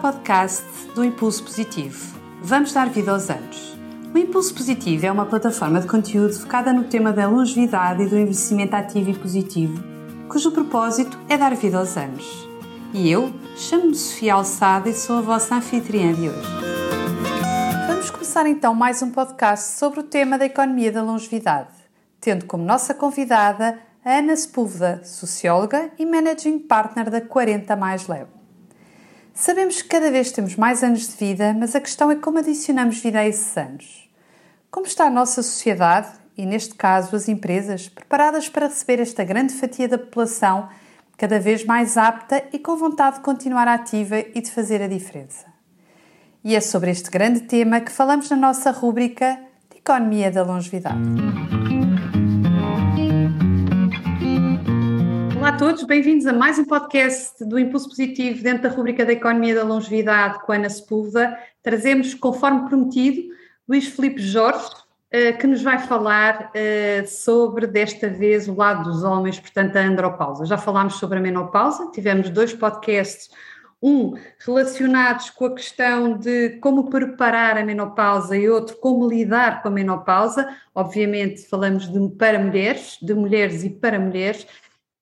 podcast do Impulso Positivo. Vamos dar vida aos anos. O Impulso Positivo é uma plataforma de conteúdo focada no tema da longevidade e do envelhecimento ativo e positivo, cujo propósito é dar vida aos anos. E eu chamo-me Sofia Alçada e sou a vossa anfitriã de hoje. Vamos começar então mais um podcast sobre o tema da economia da longevidade, tendo como nossa convidada a Ana Sepúlveda, socióloga e managing partner da 40 Mais Leve. Sabemos que cada vez temos mais anos de vida, mas a questão é como adicionamos vida a esses anos. Como está a nossa sociedade, e neste caso as empresas, preparadas para receber esta grande fatia da população, cada vez mais apta e com vontade de continuar ativa e de fazer a diferença? E é sobre este grande tema que falamos na nossa rúbrica de Economia da Longevidade. Olá a todos, bem-vindos a mais um podcast do Impulso Positivo dentro da rubrica da Economia da Longevidade com Ana Sepúlveda. Trazemos, conforme prometido, Luís Felipe Jorge, eh, que nos vai falar eh, sobre, desta vez, o lado dos homens, portanto, a andropausa. Já falámos sobre a menopausa, tivemos dois podcasts, um relacionados com a questão de como preparar a menopausa e outro como lidar com a menopausa. Obviamente, falamos de para mulheres, de mulheres e para mulheres.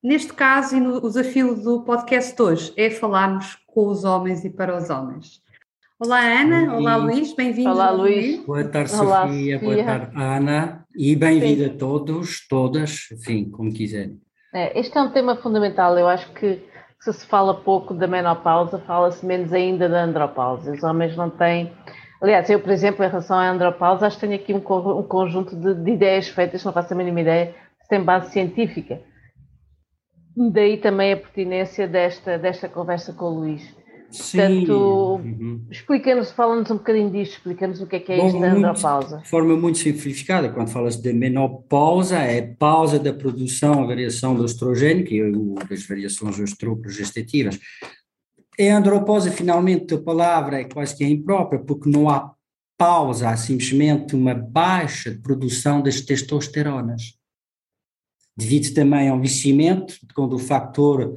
Neste caso, e no, o desafio do podcast de hoje é falarmos com os homens e para os homens. Olá, Ana. Olá, Luís. Bem-vindos. Olá, Luís. Boa tarde, Olá, Sofia. Sofia. Boa tarde, Ana. E bem-vinda a todos, todas, enfim, como quiserem. É, este é um tema fundamental. Eu acho que se se fala pouco da menopausa, fala-se menos ainda da andropausa. Os homens não têm. Aliás, eu, por exemplo, em relação à andropausa, acho que tenho aqui um, um conjunto de, de ideias feitas, não faço a mínima ideia, se tem base científica Daí também a pertinência desta, desta conversa com o Luís. Sim. Portanto, uhum. explica-nos, fala-nos um bocadinho disto, explica-nos o que é que é Bom, isto da andropausa. De forma muito simplificada, quando fala de menopausa, é pausa da produção, a variação do estrogênio, que é das variações estroprogestativas. É andropausa, finalmente, a palavra é quase que é imprópria, porque não há pausa, há simplesmente uma baixa produção das testosteronas devido também ao envelhecimento, quando o fator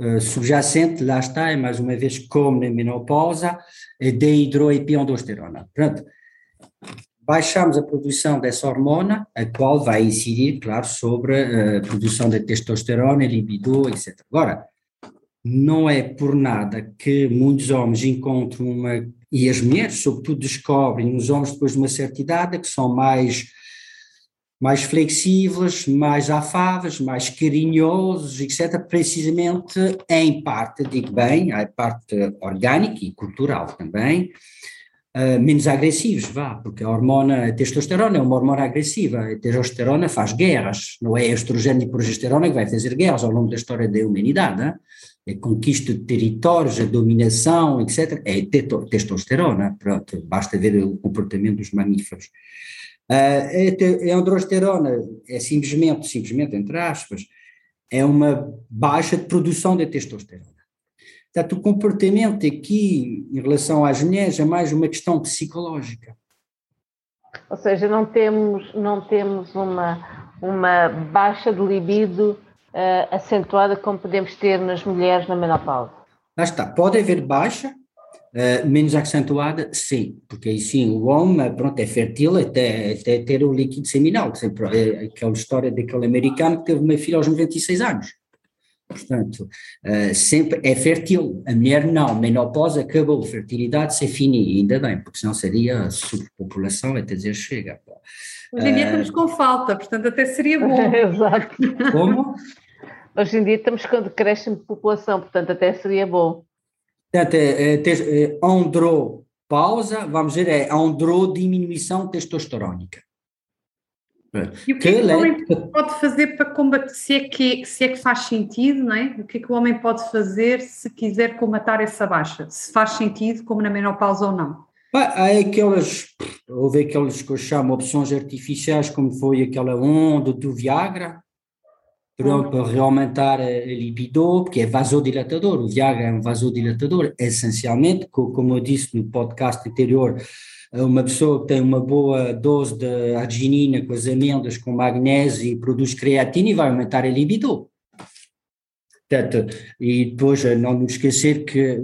uh, subjacente, lá está, é mais uma vez como na menopausa, é de hidroepiandrosterona. Pronto. Baixamos a produção dessa hormona, a qual vai incidir, claro, sobre a produção da testosterona, libido, etc. Agora, não é por nada que muitos homens encontram uma, e as mulheres, sobretudo, descobrem os homens depois de uma certa idade que são mais mais flexíveis, mais afáveis, mais carinhosos, etc., precisamente em parte, digo bem, a parte orgânica e cultural também, uh, menos agressivos, vá, porque a hormona a testosterona é uma hormona agressiva, a testosterona faz guerras, não é estrogênio e progesterona que vai fazer guerras ao longo da história da humanidade, hein? a conquista de territórios, a dominação, etc., é testosterona, pronto, basta ver o comportamento dos mamíferos. A androsterona é simplesmente, simplesmente entre aspas, é uma baixa de produção de testosterona. Portanto, o comportamento aqui, em relação às mulheres, é mais uma questão psicológica. Ou seja, não temos, não temos uma, uma baixa de libido uh, acentuada como podemos ter nas mulheres na menopausa. Lá está, pode haver baixa, Uh, menos acentuada, sim, porque aí sim o homem pronto, é fértil até, até ter o líquido seminal, sempre, é aquela história daquele americano que teve uma filha aos 96 anos. Portanto, uh, sempre é fértil, a mulher não, menopausa acabou, fertilidade se fini, ainda bem, porque senão seria superpopulação, até dizer chega. Hoje em dia uh, estamos com falta, portanto até seria bom. Exato. Como? Hoje em dia estamos com decréscimo de população, portanto até seria bom. Portanto, é, é, é andropausa, vamos dizer, é andro diminuição testosterónica. E o que, é que o homem pode fazer para combater, se é, que, se é que faz sentido, não é? O que é que o homem pode fazer se quiser combater essa baixa? Se faz sentido, como na menopausa ou não? Há aquelas, houve aquelas que eu chamo opções artificiais, como foi aquela onda do Viagra, para reaumentar a libido, porque é vasodilatador, o Viagra é um vasodilatador, essencialmente, como eu disse no podcast anterior, uma pessoa que tem uma boa dose de arginina com as amêndoas, com magnésio e produz creatina e vai aumentar a libido. Portanto, e depois não nos esquecer que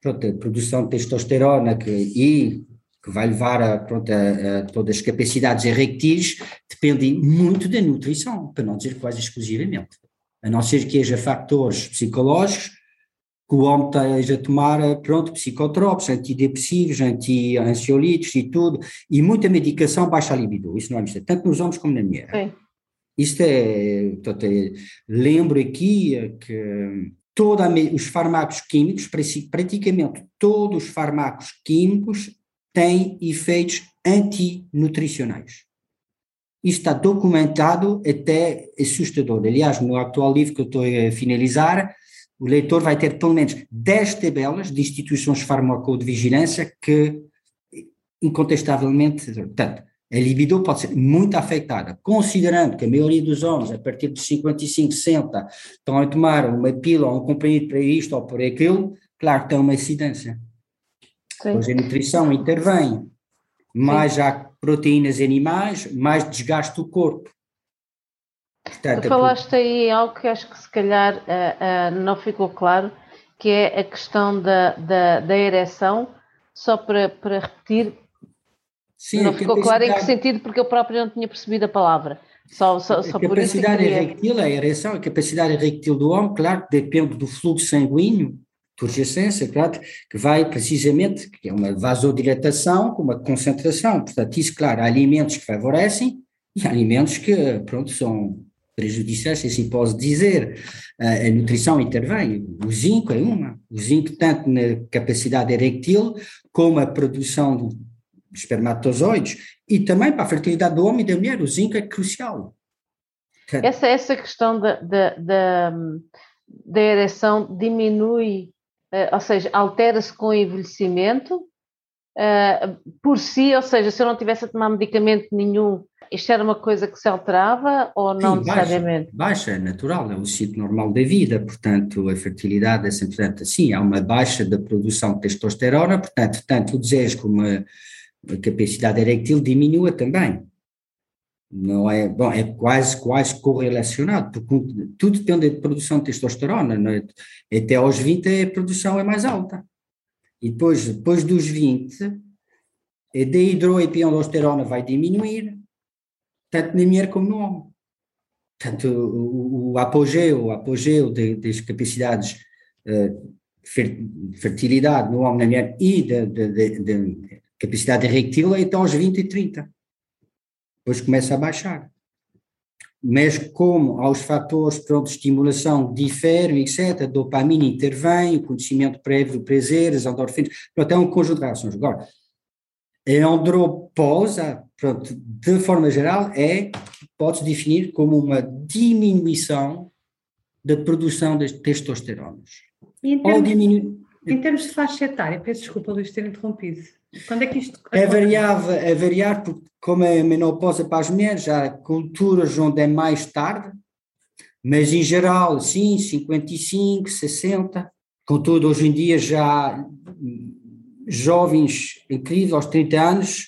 pronto, a produção de testosterona que, e que vai levar a, pronto, a, a todas as capacidades erectis, dependem muito da nutrição, para não dizer quase exclusivamente. A não ser que haja fatores psicológicos, que o homem esteja a tomar, pronto, psicotrópicos, antidepressivos, anti-ansiolíticos e tudo, e muita medicação baixa a libido, isso não é mistério, tanto nos homens como na mulher. Isto é, portanto, é, lembro aqui que todos os fármacos químicos, praticamente todos os fármacos químicos têm efeitos antinutricionais. Isto está documentado até assustador. Aliás, no atual livro que eu estou a finalizar, o leitor vai ter pelo menos 10 tabelas de instituições farmacovigilância que, incontestavelmente, portanto, a libido pode ser muito afetada, considerando que a maioria dos homens, a partir de 55, 60, estão a tomar uma pílula ou um comprimido para isto ou por aquilo, claro que tem uma incidência. Sim. Pois a nutrição intervém, mais Sim. há proteínas animais, mais desgaste do corpo. Portanto, tu falaste aí algo que acho que se calhar uh, uh, não ficou claro, que é a questão da, da, da ereção, só para, para repetir, Sim, não ficou claro em que sentido, porque eu próprio não tinha percebido a palavra. Só, só, só a capacidade eréctil, a ereção, a capacidade eréctil do homem, claro, depende do fluxo sanguíneo, turgescência, claro, que vai precisamente, que é uma vasodilatação com uma concentração. Portanto, isso, claro, há alimentos que favorecem e há alimentos que, pronto, são prejudiciais, se assim posso dizer. A nutrição intervém. O zinco é uma. O zinco, tanto na capacidade eréctil, como a produção de espermatozoides, e também para a fertilidade do homem e da mulher, o zinco é crucial. Essa, essa questão da, da, da, da ereção diminui, ou seja, altera-se com o envelhecimento uh, por si, ou seja, se eu não tivesse a tomar medicamento nenhum, isto era uma coisa que se alterava ou não Sim, necessariamente? Baixa, baixa, é natural, é o ciclo normal da vida, portanto a fertilidade é sempre assim, há uma baixa da produção de testosterona, portanto tanto o desejo como a, a capacidade eréctil diminua também. Não é, bom, é quase, quase correlacionado, porque tudo depende da produção de testosterona, é? até aos 20 a produção é mais alta. E depois, depois dos 20, a dehidroepiandrosterona vai diminuir, tanto na mulher como no homem. Portanto, o, o apogeu, o apogeu de, das capacidades uh, fertilidade no homem, na mulher e da capacidade eréctil é até aos 20 e 30. Depois começa a baixar. Mas como aos fatores pronto, de estimulação diferem, etc., a dopamina intervém, o conhecimento prévio do prazer, as endorfinas, pronto, é um conjunto de reações. Agora, a andropausa, pronto, de forma geral, é, pode-se definir como uma diminuição da produção das testosteronas. Em termos, diminu... em termos de faixa etária, peço desculpa, Luís, ter interrompido. Quando é que isto. É variável, é variar, porque como é menopausa para as mulheres, há culturas onde é mais tarde, mas em geral, sim, 55, 60. Contudo, hoje em dia já há jovens incríveis, aos 30 anos,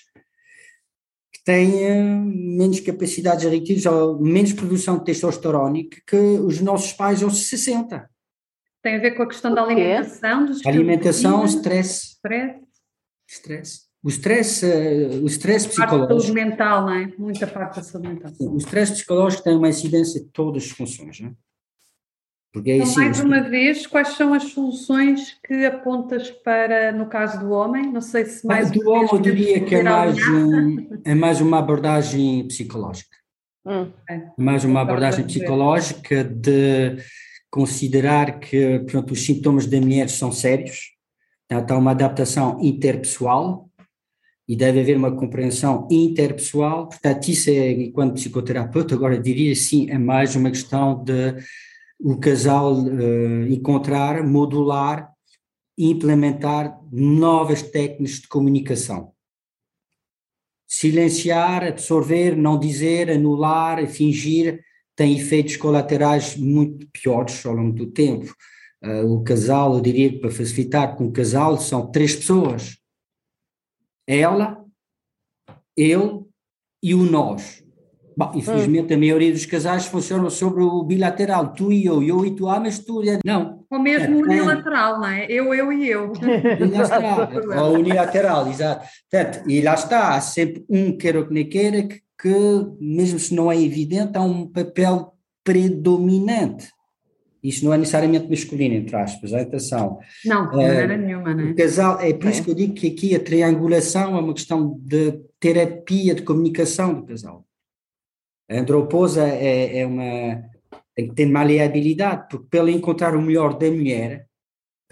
que têm eh, menos capacidades ou menos produção de testosterónica que os nossos pais aos 60. Tem a ver com a questão da alimentação? Dos alimentação, stress. Stress Stress. O stress, uh, o stress psicológico. Parte da saúde mental, não é? Muita parte da saúde mental. O stress psicológico tem uma incidência de todas as funções, não é? Porque é então, mais uma vez, quais são as soluções que apontas para, no caso do homem? Não sei se mais. Do homem, eu diria que é mais, um, é mais uma abordagem psicológica. Hum. É. Mais uma abordagem psicológica de considerar que pronto, os sintomas da mulher são sérios, Está uma adaptação interpessoal e deve haver uma compreensão interpessoal. Portanto, isso é, enquanto psicoterapeuta, agora diria sim, é mais uma questão de o casal uh, encontrar, modular e implementar novas técnicas de comunicação. Silenciar, absorver, não dizer, anular, fingir, tem efeitos colaterais muito piores ao longo do tempo. Uh, o casal, eu diria que para facilitar com o casal são três pessoas. Ela, eu e o nós. Bom, infelizmente, a maioria dos casais funcionam sobre o bilateral, tu e eu, eu e tu, ah, mas tu. Não. Ou mesmo é, unilateral, não é? Eu, eu e eu. Unilateral, ou unilateral, exato. Portanto, e lá está, há sempre um, queira ou que nem queira, que, que, mesmo se não é evidente, há um papel predominante. Isso não é necessariamente masculino, entre aspas, atenção. Não, de maneira nenhuma, não é? O casal, é por é. isso que eu digo que aqui a triangulação é uma questão de terapia de comunicação do casal. A androposa é, é uma. tem que ter maleabilidade, porque para ele encontrar o melhor da mulher,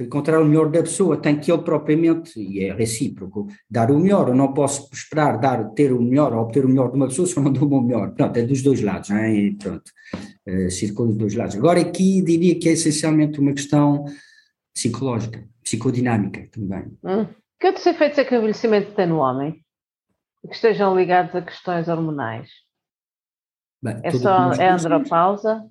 encontrar o melhor da pessoa, tem que ele propriamente, e é recíproco, dar o melhor. Eu não posso esperar dar, ter o melhor ou obter o melhor de uma pessoa se eu não dou o melhor. Pronto, é dos dois lados, não é? Pronto, uh, circula dos dois lados. Agora, aqui diria que é essencialmente uma questão psicológica, psicodinâmica também. Hum. Que outros efeitos é que o envelhecimento tem no homem? Que estejam ligados a questões hormonais? Bem, é só é andropausa?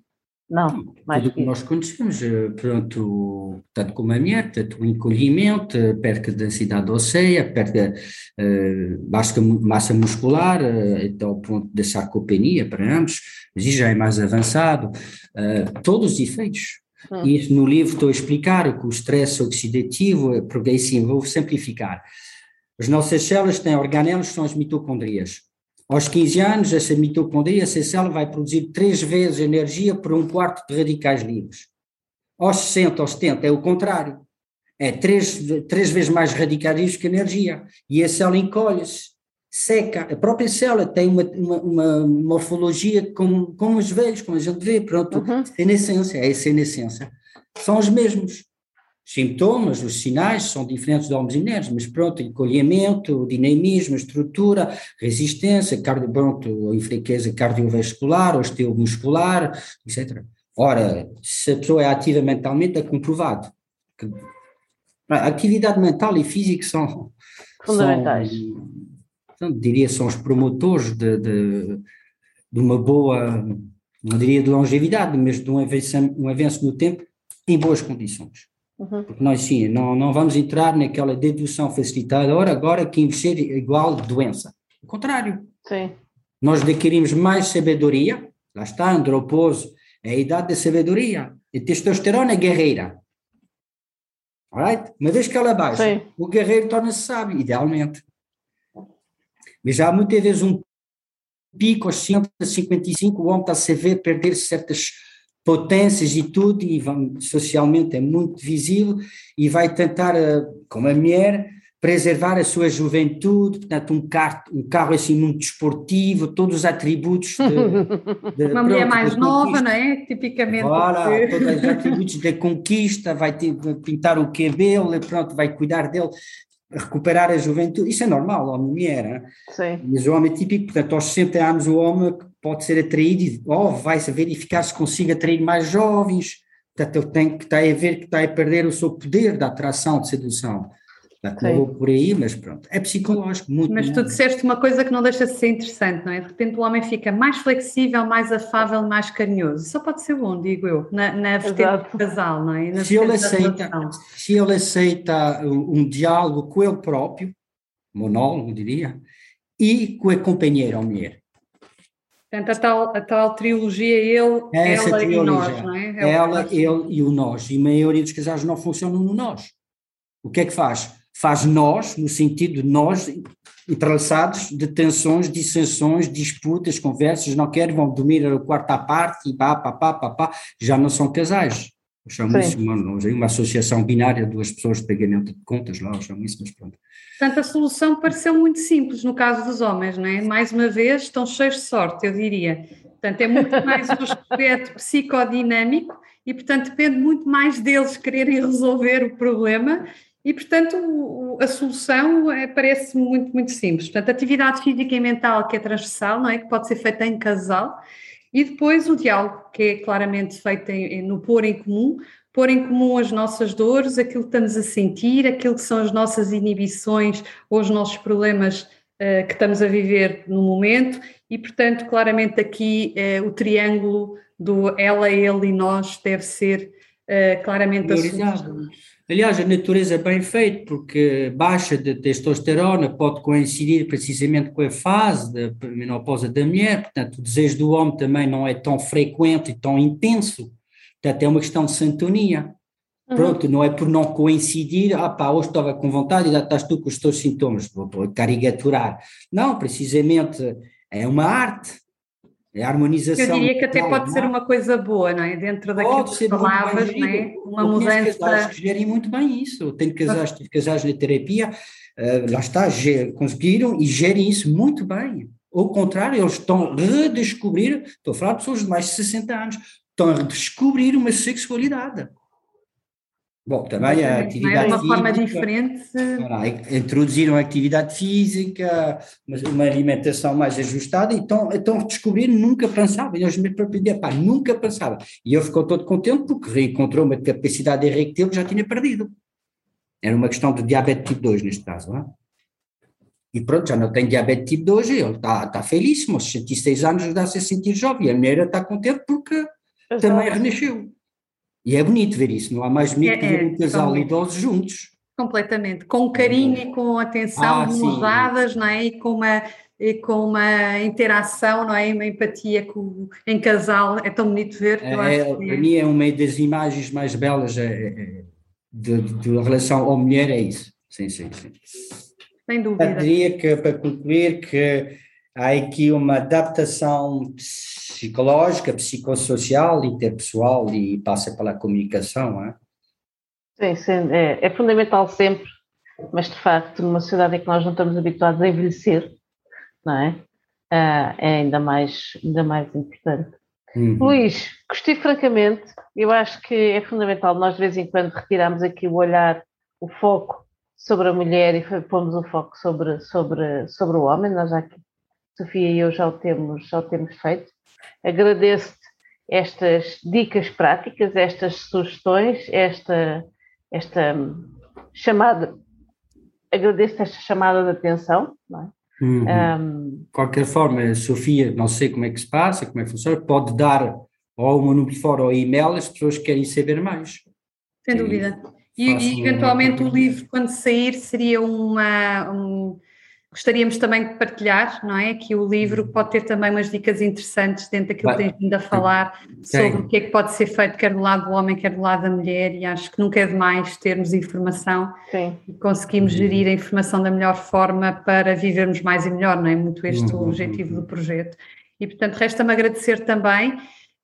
Não, mais tudo que nós conhecemos, eh, pronto, tanto como a mulher, tanto o encolhimento, perca da densidade óssea, perca uh, massa muscular, uh, até ao ponto da sarcopenia para ambos, mas isso já é mais avançado, uh, todos os efeitos. Hum. Isso no livro estou a explicar que o estresse oxidativo, porque aí sim vou simplificar. As nossas células têm organelos que são as mitocondrias. Aos 15 anos, essa mitocondria, essa célula vai produzir três vezes energia por um quarto de radicais livres. Aos 60, aos 70, é o contrário. É três, três vezes mais radicais livres que energia. E a célula encolhe-se, seca. A própria célula tem uma, uma, uma morfologia como, como os velhos, como a gente vê. Pronto, uhum. é na essência, é essa na essência. São os mesmos sintomas, os sinais são diferentes de homens e mulheres, mas pronto, encolhimento, dinamismo, estrutura, resistência, cardio, pronto, enfraqueza cardiovascular, osteomuscular, etc. Ora, se a pessoa é ativa mentalmente, é comprovado. Que a atividade mental e física são fundamentais. São, diria, são os promotores de, de, de uma boa, não diria de longevidade, mas de um avanço, um avanço no tempo em boas condições. Uhum. Porque nós sim, não, não vamos entrar naquela dedução facilitadora agora que envelhecer é igual doença. O contrário. Sim. Nós adquirimos mais sabedoria, lá está, androposo, é a idade da sabedoria. E testosterona é guerreira. Alright? Uma vez que ela baixa, sim. o guerreiro torna-se sábio, idealmente. Mas já há muitas vezes um pico aos 155, o homem está a ver perder certas potências e tudo, e socialmente é muito visível, e vai tentar, eh, como a mulher, preservar a sua juventude, portanto, um carro, um carro assim muito desportivo, todos os atributos. De, de, Uma mulher mais nova, não é? Tipicamente. Voilà, todos os atributos da conquista, vai ter, pintar o cabelo, pronto, vai cuidar dele recuperar a juventude, isso é normal, homem e mulher, Sim. mas o homem é típico, portanto, aos 60 anos o homem pode ser atraído, ou vai-se verificar se consiga atrair mais jovens, portanto, ele tem que estar a ver que está a perder o seu poder da atração, de sedução. Portanto, não vou por aí, mas pronto, é psicológico, muito. Mas tu disseste uma coisa que não deixa de ser interessante, não é? De repente o homem fica mais flexível, mais afável, mais carinhoso. Isso pode ser bom, digo eu, na, na vertente do casal, não é? Se ele, aceita, se ele aceita um, um diálogo com ele próprio, monólogo, diria, e com a companheira, a mulher. Portanto, a tal, a tal trilogia ele, Essa ela trilogia. e nós, não é? é ela, ele e o nós. E a maioria dos casais não funcionam no nós. O que é que faz? faz nós, no sentido de nós, entrelaçados de tensões, dissensões, disputas, conversas, não querem, vão dormir o quarto à parte e pá, pá, pá, pá, pá, já não são casais. Chamo isso uma, uma associação binária, duas pessoas de pagamento de contas, lá chamo isso, mas pronto. Portanto, a solução pareceu muito simples no caso dos homens, não é? Mais uma vez, estão cheios de sorte, eu diria. Portanto, é muito mais um aspecto psicodinâmico e, portanto, depende muito mais deles quererem resolver o problema e, portanto, a solução é, parece muito, muito simples. Portanto, atividade física e mental que é transversal, não é? Que pode ser feita em casal. E depois o diálogo, que é claramente feito em, no pôr em comum, pôr em comum as nossas dores, aquilo que estamos a sentir, aquilo que são as nossas inibições ou os nossos problemas uh, que estamos a viver no momento. E, portanto, claramente aqui uh, o triângulo do ela, ele e nós deve ser uh, claramente assumido. Aliás, a natureza é bem feita, porque baixa de testosterona pode coincidir precisamente com a fase da menopausa da mulher, portanto, o desejo do homem também não é tão frequente e tão intenso, portanto, é uma questão de sintonia. Uhum. Pronto, não é por não coincidir, ah pá, hoje estava com vontade e já estás tu com os teus sintomas, vou, vou caricaturar. Não, precisamente é uma arte, é a harmonização. Eu diria que até pode ser uma coisa boa, não é? Dentro daquilo pode que falavas, não é? Uma mudança. casais que gerem muito bem isso. Tenho casais, tive casais na terapia, uh, lá está, conseguiram e gerem isso muito bem. Ao contrário, eles estão a redescobrir, estou a falar de pessoas de mais de 60 anos, estão a redescobrir uma sexualidade. Bom, também a atividade uma física, forma diferente. Introduziram a atividade física, uma alimentação mais ajustada, então, então descobrir nunca pensava, eles me próprios pá, nunca pensava. E eu fico todo contente porque reencontrou uma capacidade eréctil que já tinha perdido. Era uma questão de diabetes tipo 2 neste caso, não é? E pronto, já não tem diabetes tipo 2 ele está tá feliz, aos 66 anos dá-se a sentir jovem, a mulher está contente porque Exato. também renasceu. E é bonito ver isso, não há mais bonito é, que ver é, um casal de idosos juntos. Completamente, com carinho e com atenção, ah, usadas, não é? E com uma e com uma interação, não é? Uma empatia com, em casal, é tão bonito ver. É, é, para mim é uma das imagens mais belas é, é, de, de, relação ao mulher, é isso. Sim, sim, sim. Sem dúvida. Eu diria que, para concluir, que há aqui uma adaptação psicológica, psicossocial, interpessoal e passa pela comunicação, é? Sim, sim é, é, fundamental sempre, mas de facto numa sociedade em que nós não estamos habituados a envelhecer, não é? Ah, é ainda mais, ainda mais importante. Uhum. Luís, gostei francamente, eu acho que é fundamental nós de vez em quando retirarmos aqui o olhar, o foco sobre a mulher e pomos o foco sobre, sobre, sobre o homem, nós já aqui, Sofia e eu já o temos, já o temos feito. Agradeço-te estas dicas práticas, estas sugestões, esta, esta chamada, agradeço esta chamada de atenção. Não é? Uhum. Um, qualquer forma, Sofia, não sei como é que se passa, como é que funciona, pode dar ou uma número fora ou e-mail as pessoas que querem saber mais. Sem dúvida. E, e eventualmente o livro, quando sair, seria uma, um, Gostaríamos também de partilhar, não é? Que o livro uhum. pode ter também umas dicas interessantes dentro daquilo que tens vindo a falar sobre o que é que pode ser feito, quer do lado do homem, quer do lado da mulher, e acho que nunca é demais termos informação Sim. e conseguimos uhum. gerir a informação da melhor forma para vivermos mais e melhor, não é? Muito este uhum. o objetivo do projeto. E, portanto, resta-me agradecer também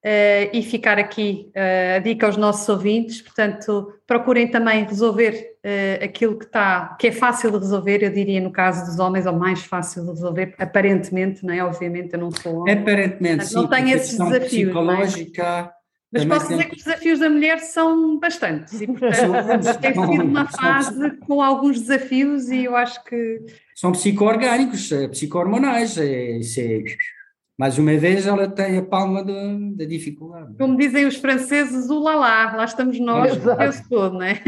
Uh, e ficar aqui uh, a dica aos nossos ouvintes, portanto, procurem também resolver uh, aquilo que está, que é fácil de resolver, eu diria no caso dos homens, ou mais fácil de resolver, aparentemente, não é? Obviamente eu não sou homem. Aparentemente, sim. Não tenho esses desafios. É? Psicológica. Mas posso dizer que os desafios da mulher são bastantes e, portanto, tem sido uma fase com alguns desafios e eu acho que... São psico-orgânicos, psico-hormonais, é, é mais uma vez ela tem a palma da dificuldade. Como dizem os franceses, o lá lá estamos nós, o todo, não é?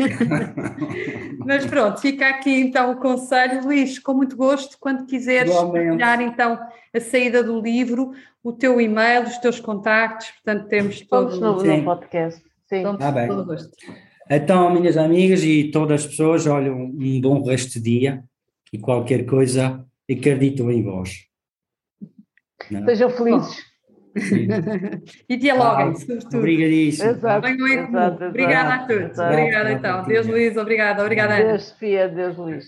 Mas pronto, fica aqui então o conselho, Luís, com muito gosto, quando quiseres partilhar então a saída do livro, o teu e-mail, os teus contactos, portanto temos todo no, no podcast. Sim, ah, bem. todo gosto. Então, minhas amigas e todas as pessoas, olha, um bom resto de dia e qualquer coisa, acredito em vós. Não. Sejam felizes. e dialoguem, ah, sobretudo. Obrigadíssimo. Exato, exato, Obrigada a todos. Exato, obrigada então. Deus Luís, obrigada. Obrigada, Deus, Sofia, Deus Luís.